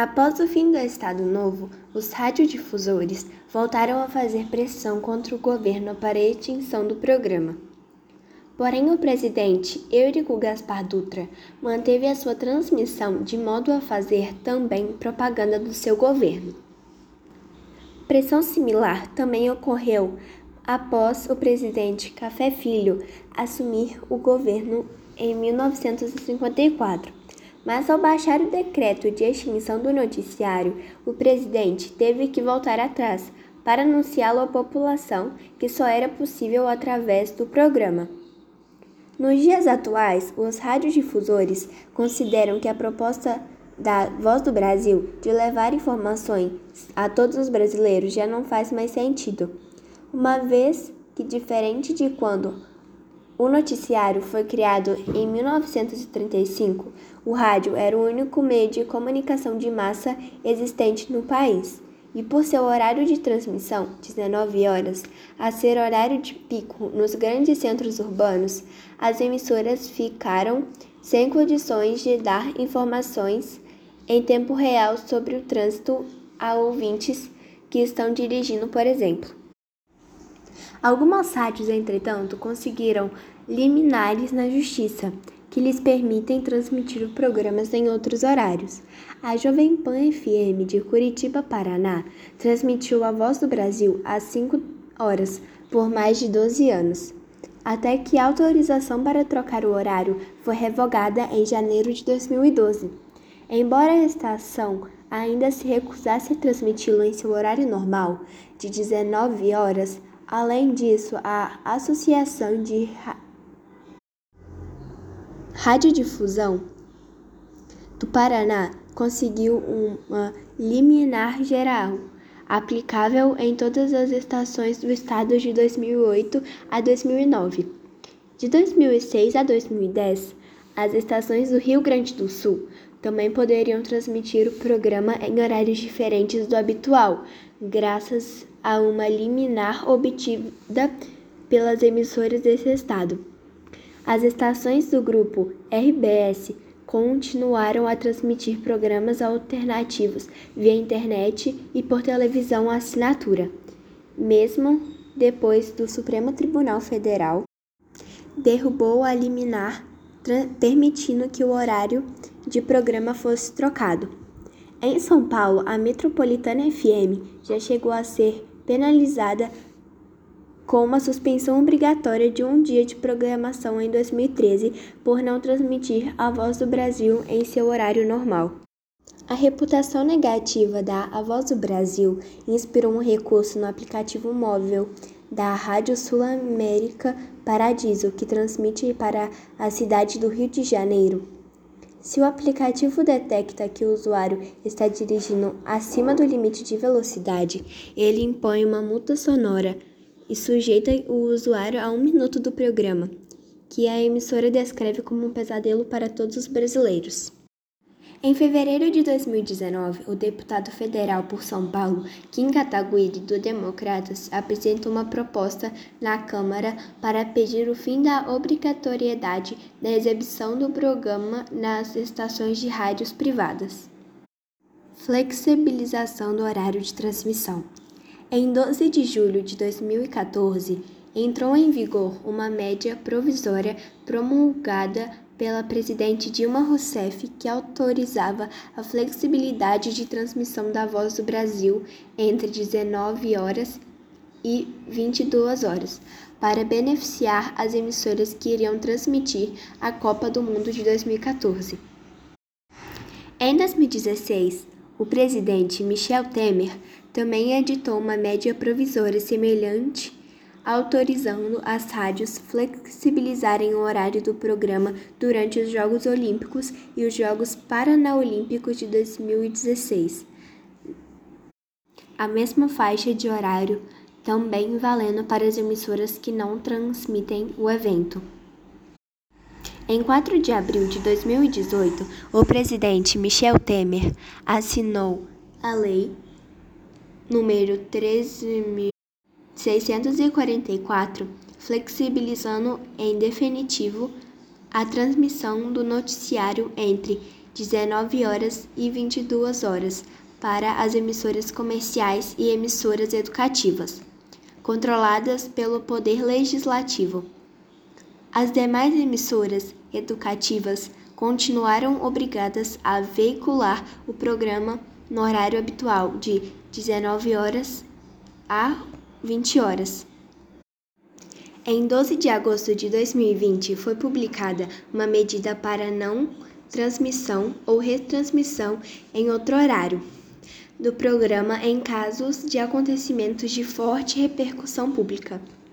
Após o fim do Estado Novo, os radiodifusores voltaram a fazer pressão contra o governo para a extinção do programa. Porém, o presidente Eurico Gaspar Dutra manteve a sua transmissão de modo a fazer também propaganda do seu governo. Pressão similar também ocorreu após o presidente Café Filho assumir o governo em 1954. Mas ao baixar o decreto de extinção do noticiário, o presidente teve que voltar atrás para anunciá-lo à população que só era possível através do programa. Nos dias atuais, os radiodifusores consideram que a proposta da Voz do Brasil de levar informações a todos os brasileiros já não faz mais sentido, uma vez que, diferente de quando o noticiário foi criado em 1935, o rádio era o único meio de comunicação de massa existente no país. E por seu horário de transmissão, 19 horas, a ser horário de pico nos grandes centros urbanos, as emissoras ficaram sem condições de dar informações em tempo real sobre o trânsito a ouvintes que estão dirigindo, por exemplo. Algumas rádios, entretanto, conseguiram liminares na justiça que lhes permitem transmitir programas em outros horários. A Jovem Pan FM de Curitiba, Paraná, transmitiu A Voz do Brasil às 5 horas por mais de 12 anos até que a autorização para trocar o horário foi revogada em janeiro de 2012. Embora a estação ainda se recusasse a transmiti-lo em seu horário normal, de 19 horas, além disso, a Associação de Ra Radiodifusão do Paraná conseguiu uma liminar geral aplicável em todas as estações do estado de 2008 a 2009. De 2006 a 2010, as estações do Rio Grande do Sul também poderiam transmitir o programa em horários diferentes do habitual, graças a uma liminar obtida pelas emissoras desse estado. As estações do grupo RBS continuaram a transmitir programas alternativos via internet e por televisão assinatura, mesmo depois do Supremo Tribunal Federal derrubou a liminar permitindo que o horário de programa fosse trocado. Em São Paulo, a Metropolitana FM já chegou a ser penalizada com uma suspensão obrigatória de um dia de programação em 2013 por não transmitir a Voz do Brasil em seu horário normal. A reputação negativa da A Voz do Brasil inspirou um recurso no aplicativo móvel da Rádio Sul-América Paradiso, que transmite para a cidade do Rio de Janeiro. Se o aplicativo detecta que o usuário está dirigindo acima do limite de velocidade, ele impõe uma multa sonora e sujeita o usuário a um minuto do programa, que a emissora descreve como um pesadelo para todos os brasileiros. Em fevereiro de 2019, o deputado federal por São Paulo, Kim Kataguiri, do Democratas, apresentou uma proposta na Câmara para pedir o fim da obrigatoriedade da exibição do programa nas estações de rádios privadas. Flexibilização do horário de transmissão. Em 12 de julho de 2014, entrou em vigor uma média provisória promulgada pela presidente Dilma Rousseff que autorizava a flexibilidade de transmissão da Voz do Brasil entre 19 horas e 22 horas, para beneficiar as emissoras que iriam transmitir a Copa do Mundo de 2014. Em 2016, o presidente Michel Temer também editou uma média provisória semelhante, autorizando as rádios flexibilizarem o horário do programa durante os Jogos Olímpicos e os Jogos Paranaolímpicos de 2016. A mesma faixa de horário também valendo para as emissoras que não transmitem o evento. Em 4 de abril de 2018, o presidente Michel Temer assinou a Lei número 13.644, flexibilizando em definitivo a transmissão do noticiário entre 19 horas e 22 horas para as emissoras comerciais e emissoras educativas, controladas pelo Poder Legislativo. As demais emissoras educativas continuaram obrigadas a veicular o programa no horário habitual de 19 horas a 20 horas. Em 12 de agosto de 2020, foi publicada uma medida para não transmissão ou retransmissão em outro horário do programa em casos de acontecimentos de forte repercussão pública.